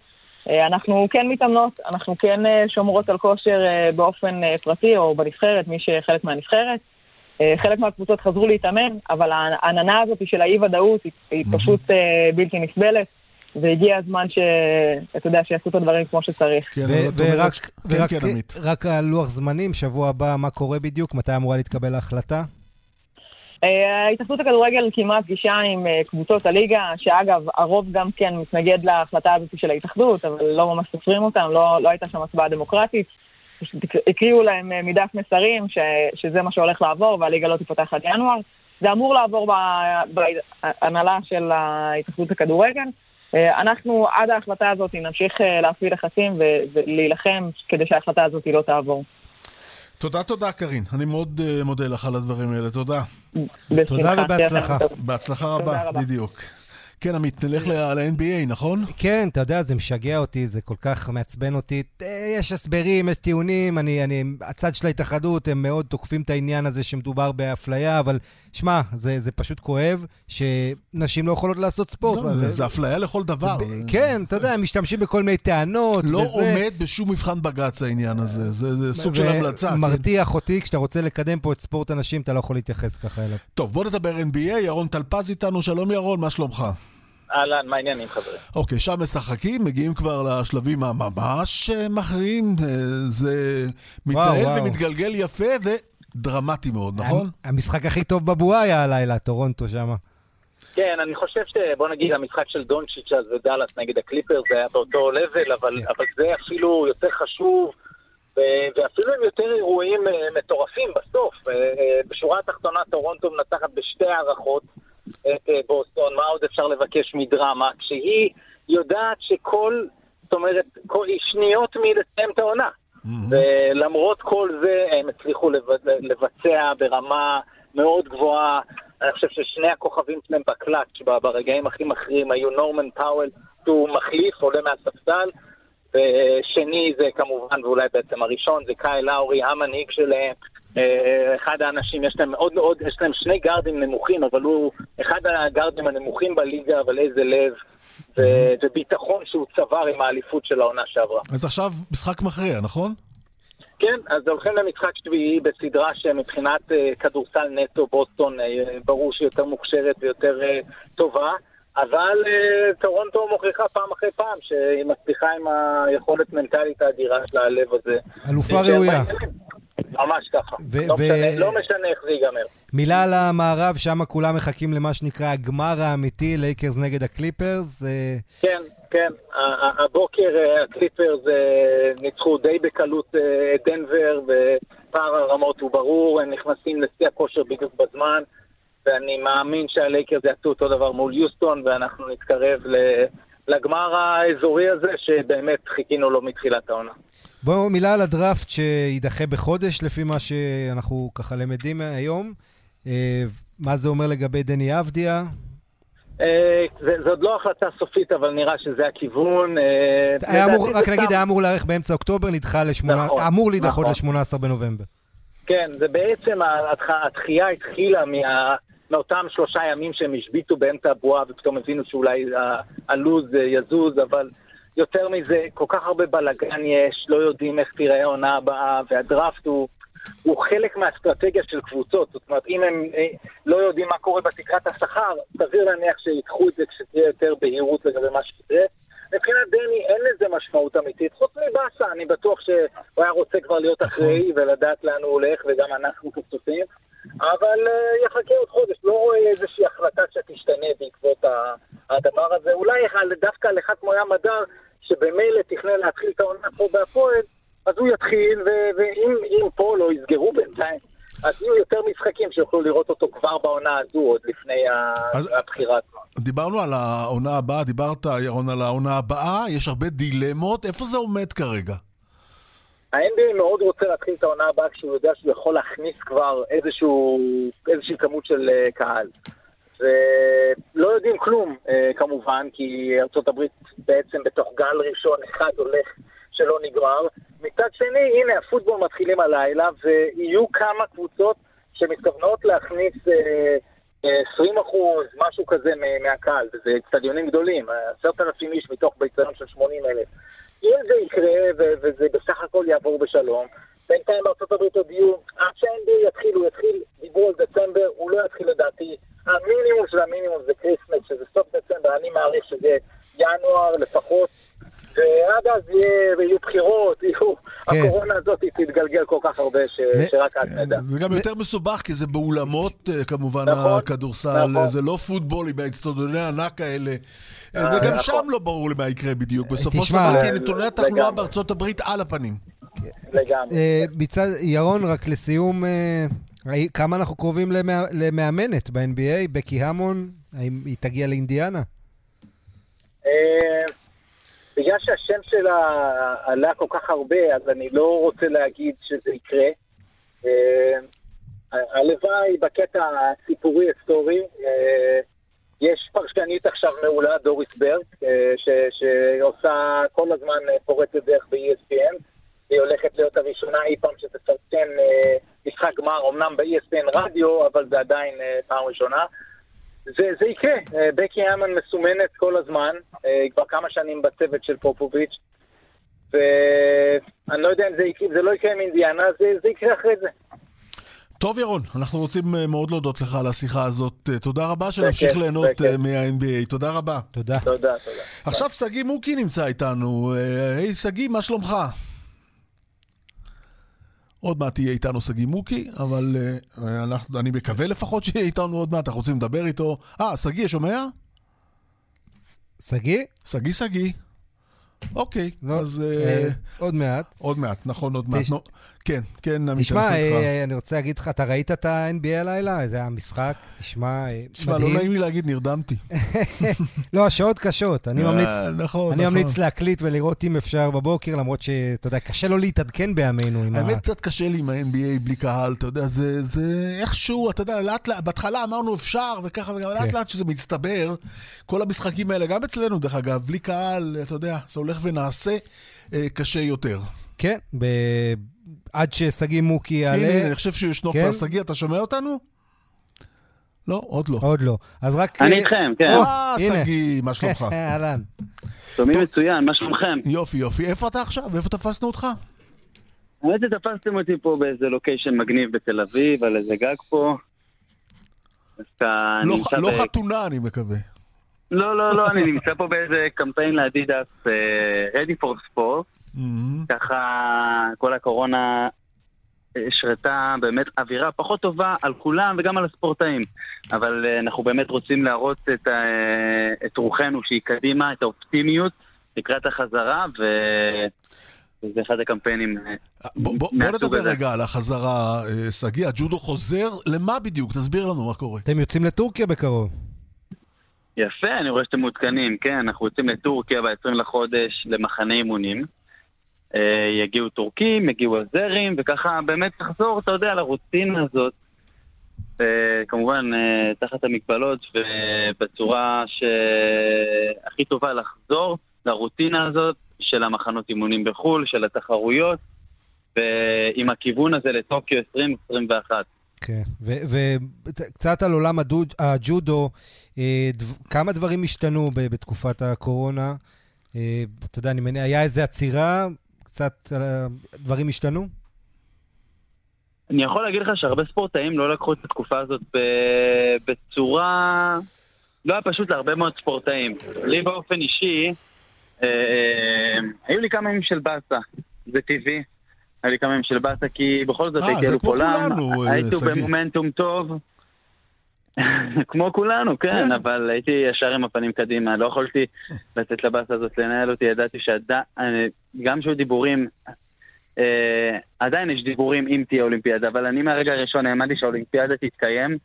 Uh, אנחנו כן מתאמנות, אנחנו כן שומרות על כושר באופן פרטי או בנבחרת, מי שחלק מהנבחרת. חלק מהקבוצות חזרו להתאמן, אבל העננה הזאת של האי-ודאות היא, היא פשוט uh, בלתי נסבלת. והגיע הזמן שאתה יודע, שיעשו את הדברים כמו שצריך. כן, ורק, כן, כן, על לוח זמנים, שבוע הבא, מה קורה בדיוק? מתי אמורה להתקבל ההחלטה? ההתאחדות הכדורגל קיימה פגישה עם קבוצות הליגה, שאגב, הרוב גם כן מתנגד להחלטה הזאת של ההתאחדות, אבל לא ממש סופרים אותם, לא, לא הייתה שם הצבעה דמוקרטית. הקריאו להם אה, מדף מסרים ש, שזה מה שהולך לעבור והליגה לא תיפתח עד ינואר. זה אמור לעבור בהנהלה של ההתאחדות הכדורגל. אה, אנחנו עד ההחלטה הזאת נמשיך אה, להפעיל לחצים ולהילחם כדי שההחלטה הזאת לא תעבור. תודה, תודה, קארין. אני מאוד uh, מודה לך על הדברים האלה. תודה. תודה ובהצלחה. בהצלחה רבה, בדיוק. כן, עמית, נלך ל-NBA, נכון? כן, אתה יודע, זה משגע אותי, זה כל כך מעצבן אותי. אה, יש הסברים, יש טיעונים, אני, אני, הצד של ההתאחדות, הם מאוד תוקפים את העניין הזה שמדובר באפליה, אבל שמע, זה, זה פשוט כואב שנשים לא יכולות לעשות ספורט. לא, זה אפליה לכל דבר. כן, אתה יודע, הם משתמשים בכל מיני טענות. לא וזה... עומד בשום מבחן בג"ץ העניין הזה, זה, זה סוג של המלצה. מרתיח כן. אותי, כשאתה רוצה לקדם פה את ספורט הנשים, אתה לא יכול להתייחס ככה אליו. טוב, בוא נדבר NBA, ירון טלפז איתנו, שלום ירון, מה שלומך? אהלן, מה העניינים חברים? אוקיי, שם משחקים, מגיעים כבר לשלבים הממש אה, מכריעים, אה, זה מתנהל וואו, ומתגלגל יפה ודרמטי מאוד, נכון? המשחק הכי טוב בבועה היה הלילה, טורונטו שמה. כן, אני חושב ש... בוא נגיד, המשחק של דונצ'יץ' אז ודאלאס נגד הקליפרס זה היה באותו level, אבל, כן. אבל זה אפילו יותר חשוב, ואפילו עם יותר אירועים אה, מטורפים בסוף. בשורה התחתונה טורונטו מנצחת בשתי הארכות. את אה, בוסטון, מה עוד אפשר לבקש מדרמה, כשהיא יודעת שכל, זאת אומרת, כל, היא שניות מלסיים את העונה. ולמרות כל זה, הם הצליחו לבצע ברמה מאוד גבוהה. אני חושב ששני הכוכבים שלהם בקלאץ' ברגעים הכי מכריעים היו נורמן פאוול, שהוא מחליף, עולה מהספסל, ושני זה כמובן, ואולי בעצם הראשון, זה קאי לאורי, המנהיג שלהם, אחד האנשים, יש להם עוד, עוד, יש להם שני גארדים נמוכים, אבל הוא אחד הגארדים הנמוכים בליגה, אבל איזה לב ו- וביטחון שהוא צבר עם האליפות של העונה שעברה. אז עכשיו משחק מכריע, נכון? כן, אז הולכים למשחק שביעי בסדרה שמבחינת uh, כדורסל נטו בוסטון uh, ברור שהיא יותר מוכשרת ויותר טובה, אבל טורונטו מוכיחה פעם אחרי פעם שהיא מצליחה עם היכולת מנטלית האדירה של הלב הזה. אלופה ראויה. ממש ככה. ו- לא, ו- משנה, לא משנה איך זה ייגמר. מילה על המערב, שם כולם מחכים למה שנקרא הגמר האמיתי, לייקרס נגד הקליפרס. כן, כן. הבוקר אה, הקליפרס אה, ניצחו די בקלות אה, את דנבר, ופער הרמות הוא ברור, הם נכנסים לשיא הכושר בדיוק בזמן. ואני מאמין שהלייקרס יעשו אותו דבר מול יוסטון, ואנחנו נתקרב לגמר האזורי הזה, שבאמת חיכינו לו מתחילת העונה. בואו מילה על הדראפט שיידחה בחודש, לפי מה שאנחנו ככה למדים היום. אה, מה זה אומר לגבי דני אבדיה? אה, זה עוד לא החלטה סופית, אבל נראה שזה הכיוון. אה, רק נגיד, היה אמור להיערך באמצע אוקטובר, נדחה ל-18, נכון, אמור להידחות נכון. ל-18 בנובמבר. כן, זה בעצם, התחייה התחילה מאותם שלושה ימים שהם השביתו באמצע הבועה, ופתאום הבינו שאולי הלו"ז יזוז, אבל יותר מזה, כל כך הרבה בלאגן יש, לא יודעים איך תראה העונה הבאה, והדראפט הוא, הוא חלק מהאסטרטגיה של קבוצות. זאת אומרת, אם הם אה, לא יודעים מה קורה בתקרת השכר, סביר להניח שיקחו את זה כשתהיה יותר בהירות לגבי מה שיקרה. מבחינת דני אין לזה משמעות אמיתית, חוץ מבאסה, אני בטוח שהוא היה רוצה כבר להיות נכון. אחראי ולדעת לאן הוא הולך, וגם אנחנו כצופים. אבל uh, יחכה עוד חודש, לא רואה איזושהי החלטה שתשתנה בעקבות הדבר הזה. אולי דווקא על אחד כמו ים הדר, שבמילא תכנן להתחיל את העונה פה בהפועל, אז הוא יתחיל, ואם פה לא יסגרו בינתיים, אז יהיו יותר משחקים שיוכלו לראות אותו כבר בעונה הזו, עוד לפני אז, הבחירה עצמה. דיברנו על העונה הבאה, דיברת, ירון, על העונה הבאה, יש הרבה דילמות, איפה זה עומד כרגע? ה-NBA מאוד רוצה להתחיל את העונה הבאה כשהוא יודע שהוא יכול להכניס כבר איזשהו, איזושהי כמות של uh, קהל. ולא יודעים כלום, uh, כמובן, כי ארה"ב בעצם בתוך גל ראשון אחד הולך שלא נגמר. מצד שני, הנה, הפוטבול מתחילים הלילה, ויהיו כמה קבוצות שמתכוונות להכניס uh, 20 אחוז, משהו כזה מהקהל, וזה אצטדיונים גדולים, עשרת אלפים איש מתוך ביציון של 80 אלף. אם זה יקרה, וזה בסך הכל יעבור בשלום, בינתיים בארצות הברית הודיעו, עד שה-NBA יתחיל, הוא יתחיל, דיברו על דצמבר, הוא לא יתחיל לדעתי. המינימום של המינימום זה כריסמס, שזה סוף דצמבר, אני מעריך שזה ינואר לפחות. ועד אז יהיו בחירות, יהיו... כן. הקורונה הזאת תתגלגל כל כך הרבה שרק את נדע. זה גם יותר מסובך, כי זה באולמות, אה, כמובן, נכון, הכדורסל. נכון. זה לא פוטבול עם האצטדיוני הענק האלה. אה, וגם נכון. שם לא ברור לי מה יקרה בדיוק. בסופו של דבר, כי נתוני התחלואה בארצות הברית על הפנים. לגמרי. אה, ירון, רק לסיום, כמה אנחנו קרובים למאמנת ב-NBA? בקי המון, האם היא תגיע לאינדיאנה? בגלל שהשם שלה עלה כל כך הרבה, אז אני לא רוצה להגיד שזה יקרה. אה, הלוואי בקטע הסיפורי היסטורי, אה, יש פרשנית עכשיו מעולה, דוריס ברג, אה, שעושה כל הזמן פורצת דרך ב-ESPN. היא הולכת להיות הראשונה אי פעם שתפרסם משחק גמר, אמנם ב-ESPN רדיו, אבל זה עדיין פעם ראשונה. זה, זה יקרה, אה, בקי אמן מסומנת כל הזמן, אה, כבר כמה שנים בצוות של פופוביץ', ואני לא יודע אם זה, זה לא יקרה עם אינדיאנה, זה, זה יקרה אחרי זה. טוב ירון, אנחנו רוצים אה, מאוד להודות לך על השיחה הזאת. תודה רבה שנמשיך ליהנות מה-NBA. תודה רבה. תודה. תודה, תודה. עכשיו שגיא מוקי נמצא איתנו. היי שגיא, מה שלומך? עוד מעט תהיה איתנו שגיא מוקי, אבל uh, אנחנו, אני מקווה לפחות שיהיה איתנו עוד מעט, אנחנו רוצים לדבר איתו. אה, שגיא, שומע? שגיא? שגיא, שגיא. אוקיי, לא, אז... אה, uh, עוד מעט. עוד מעט, נכון, עוד מעט. כן, כן, עמית, תשמע, אה, אני רוצה להגיד לך, אתה ראית את ה-NBA הלילה? זה היה משחק, תשמע, אה, תשמע, לא נעים לי להגיד, נרדמתי. לא, השעות קשות. אני ממליץ נכון, אני ממליץ נכון. להקליט ולראות אם אפשר בבוקר, למרות שאתה יודע, קשה לו להתעדכן בימינו. האמת, קצת קשה לי עם ה-NBA בלי קהל, אתה יודע, זה איכשהו, אתה יודע, לאט לאט, בהתחלה אמרנו אפשר, וככה, ולאט כן. לאט שזה מצטבר, כל המשחקים האלה, גם אצלנו, דרך אגב, בלי קהל, אתה יודע, זה הולך ונעשה אה, קשה יותר. כן, ב... עד ששגיא מוקי יעלה. הנה, אני חושב שהוא ישנו כבר. שגיא, אתה שומע אותנו? לא, עוד לא. עוד לא. אז רק... אני איתכם, כן. אה, שגיא, מה שלומך? אהלן. שומעים מצוין, מה שלומכם? יופי, יופי. איפה אתה עכשיו? איפה תפסנו אותך? האמת שתפסתם אותי פה באיזה לוקיישן מגניב בתל אביב, על איזה גג פה. לא, לא חתונה, אני מקווה. לא, לא, לא, אני נמצא פה באיזה קמפיין לאדידס, אה, Ready for Sport. Mm-hmm. ככה כל הקורונה השרתה באמת אווירה פחות טובה על כולם וגם על הספורטאים. אבל אה, אנחנו באמת רוצים להראות את, אה, את רוחנו שהיא קדימה, את האופטימיות לקראת החזרה, ו... וזה אחד הקמפיינים בוא, בוא, בוא נדבר רגע על החזרה, שגיא, הג'ודו חוזר, למה בדיוק? תסביר לנו מה קורה. אתם יוצאים לטורקיה בקרוב. יפה, אני רואה שאתם מעודכנים, כן, אנחנו יוצאים לטורקיה ב-20 לחודש למחנה אימונים. אה, יגיעו טורקים, יגיעו עזרים, וככה באמת לחזור, אתה יודע, לרוטינה הזאת. כמובן, אה, תחת המגבלות ובצורה שהכי טובה לחזור לרוטינה הזאת של המחנות אימונים בחו"ל, של התחרויות, ועם הכיוון הזה לטוקיו 2021. כן, וקצת על עולם הג'ודו, אה, כמה דברים השתנו בתקופת הקורונה. אתה יודע, אני מניח, היה איזו עצירה קצת אה, דברים השתנו? אני יכול להגיד לך שהרבה ספורטאים לא לקחו את התקופה הזאת בצורה... לא היה פשוט להרבה מאוד ספורטאים. לי באופן אישי, אה, אה, היו לי כמה ימים של באסה, זה טבעי. היה לי כמה ימים של באסה, כי בכל זאת הייתי אלוף עולם, הייתי במומנטום טוב. כמו כולנו, כן, כן, אבל הייתי ישר עם הפנים קדימה, לא יכולתי לתת לבאסה הזאת לנהל אותי, ידעתי שגם שהיו דיבורים, אה, עדיין יש דיבורים אם תהיה אולימפיאדה, אבל אני מהרגע הראשון האמנתי שהאולימפיאדה תתקיים.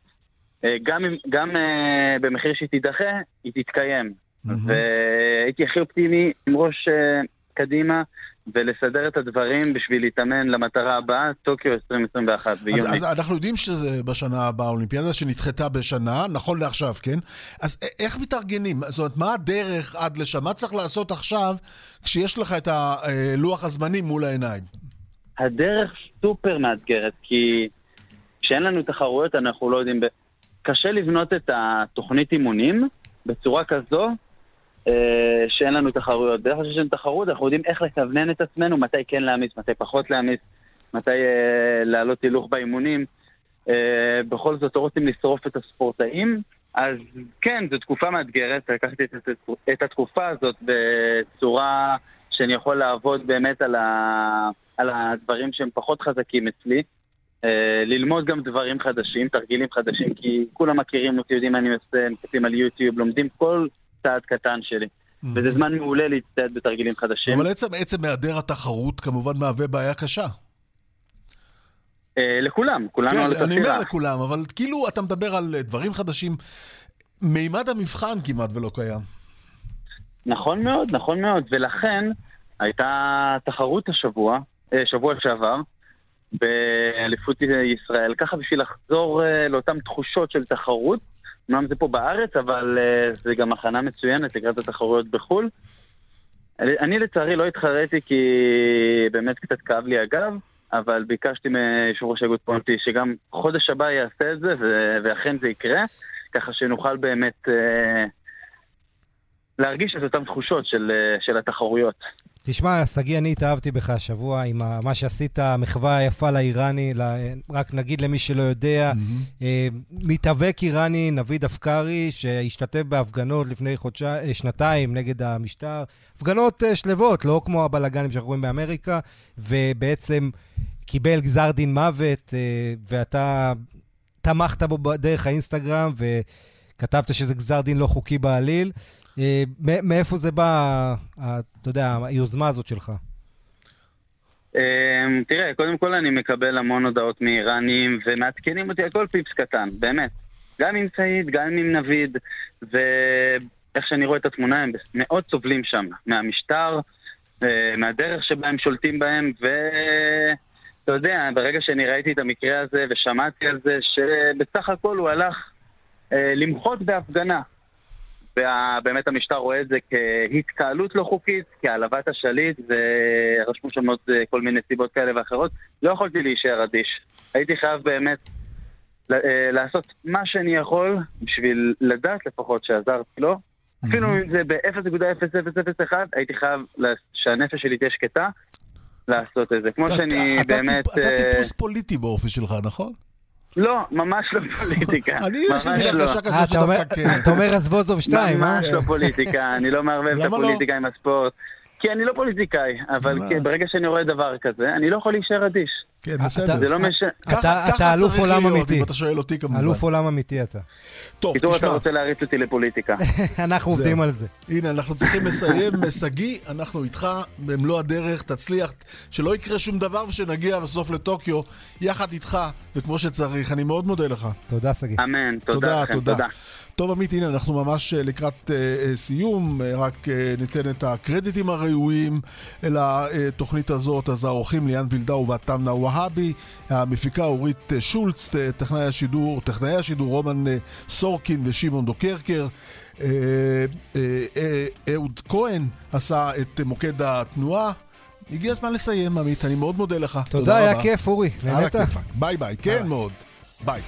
אה, גם, גם אה, במחיר שהיא תידחה, היא תתקיים. והייתי הכי אופטימי עם ראש אה, קדימה ולסדר את הדברים בשביל להתאמן למטרה הבאה, טוקיו 2021 אז, ביוני. אז אנחנו יודעים שזה בשנה הבאה אולימפיאדה שנדחתה בשנה, נכון לעכשיו, כן? אז איך מתארגנים? זאת אומרת, מה הדרך עד לשם? מה צריך לעשות עכשיו כשיש לך את הלוח הזמנים מול העיניים? הדרך סופר מאתגרת, כי כשאין לנו תחרויות אנחנו לא יודעים... ב... קשה לבנות את התוכנית אימונים בצורה כזו אה, שאין לנו תחרויות. בדרך כלל כשיש לנו תחרות אנחנו יודעים איך לכוונן את עצמנו, מתי כן להעמיס, מתי פחות להעמיס, מתי אה, להעלות הילוך באימונים. אה, בכל זאת לא רוצים לשרוף את הספורטאים. אז כן, זו תקופה מאתגרת, לקחתי את, את, את התקופה הזאת בצורה שאני יכול לעבוד באמת על, ה, על הדברים שהם פחות חזקים אצלי. אה, ללמוד גם דברים חדשים, תרגילים חדשים, כי כולם מכירים אותי, יודעים מה אני עושה, מסתכלים על יוטיוב, לומדים כל צעד קטן שלי. וזה זמן מעולה להצטייד בתרגילים חדשים. אבל עצם, עצם היעדר התחרות כמובן מהווה בעיה קשה. אה, לכולם, כולנו כן, על אותה אני אומר. לכולם, אבל כאילו אתה מדבר על אה, דברים חדשים. מימד המבחן כמעט ולא קיים. נכון מאוד, נכון מאוד, ולכן הייתה תחרות השבוע, אה, שבוע שעבר, באליפות ישראל, ככה בשביל לחזור לאותן תחושות של תחרות. אמנם זה פה בארץ, אבל אה, זה גם הכנה מצוינת לקראת התחרויות בחו"ל. אני, אני לצערי לא התחרתי כי באמת קצת כאב לי הגב, אבל ביקשתי מיושב ראש האיגוד פונטי שגם חודש הבא יעשה את זה, ואכן זה יקרה, ככה שנוכל באמת אה, להרגיש את אותן תחושות של, אה, של התחרויות. תשמע, שגיא, אני התאהבתי בך השבוע עם ה- מה שעשית, המחווה היפה לאיראני, ל- רק נגיד למי שלא יודע, אה, מתאבק איראני, נביד אפקרי, שהשתתף בהפגנות לפני חודשיים, שנתיים נגד המשטר. הפגנות אה, שלוות, לא כמו הבלאגנים שאנחנו רואים באמריקה, ובעצם קיבל גזר דין מוות, אה, ואתה תמכת בו דרך האינסטגרם, וכתבת שזה גזר דין לא חוקי בעליל. אה, מאיפה זה בא, אתה יודע, היוזמה הזאת שלך? אמ, תראה, קודם כל אני מקבל המון הודעות מאיראנים ומעדכנים אותי על כל פיפס קטן, באמת. גם עם סעיד, גם עם נביד, ואיך שאני רואה את התמונה, הם מאוד סובלים שם מהמשטר, אה, מהדרך שבה הם שולטים בהם, ואתה יודע, ברגע שאני ראיתי את המקרה הזה ושמעתי על זה, שבסך הכל הוא הלך אה, למחות בהפגנה. ובאמת המשטר רואה את זה כהתקהלות לא חוקית, כהעלבת השליט, ורשמו שם עוד אה, כל מיני סיבות כאלה ואחרות. לא יכולתי להישאר אדיש. הייתי חייב באמת אה, לעשות מה שאני יכול בשביל לדעת לפחות שעזרתי לו. אפילו אם זה ב-0.0001, הייתי חייב שהנפש שלי תהיה שקטה, לעשות את זה. כמו שאני באמת... אתה אה, טיפוס פוליטי באופי שלך, נכון? לא, ממש לא פוליטיקה. אני, יש לי מילה לא. קשה אה, כזאת אתה אומר- שדווקא כן. אתה אומר רזבוזוב 2, אה? ממש לא פוליטיקה, אני לא מערבב את לא? הפוליטיקה עם הספורט. כי אני לא פוליטיקאי, אבל ברגע שאני רואה דבר כזה, אני לא יכול להישאר אדיש. כן, בסדר. זה לא משנה. ככה- אתה- אתה אלוף צריך עולם להיות, אמיתי. אם אתה שואל אותי כמובן. אלוף עולם אמיתי אתה. טוב, קיצור, אתה תשמע, רוצה להריץ אותי לפוליטיקה. אנחנו. עובדים על זה. הנה, אנחנו צריכים לסיים. שגיא, אנחנו איתך במלוא הדרך, תצליח, שלא יקרה שום דבר ושנגיע בסוף לטוקיו יחד איתך, וכמו שצריך. אני מאוד מודה לך. תודה, שגיא. אמן, תודה, תודה לכם, תודה. טוב, עמית, הנה, אנחנו ממש אה, לקראת אה, אה, סיום, אה, רק אה, ניתן את הקרדיטים הראויים לתוכנית הזאת. אז האורחים ליאן וילדאו והתמנה והבי, המפיקה אורית שולץ, טכנאי השידור, טכנאי השידור רומן סורקין ושמעון דוקרקר. אה, אה, אה, אהוד כהן עשה את מוקד התנועה. הגיע הזמן לסיים, עמית, אני מאוד מודה לך. תודה, היה. כיף, אורי. נהנית? ביי ביי, כן. מאוד. ביי.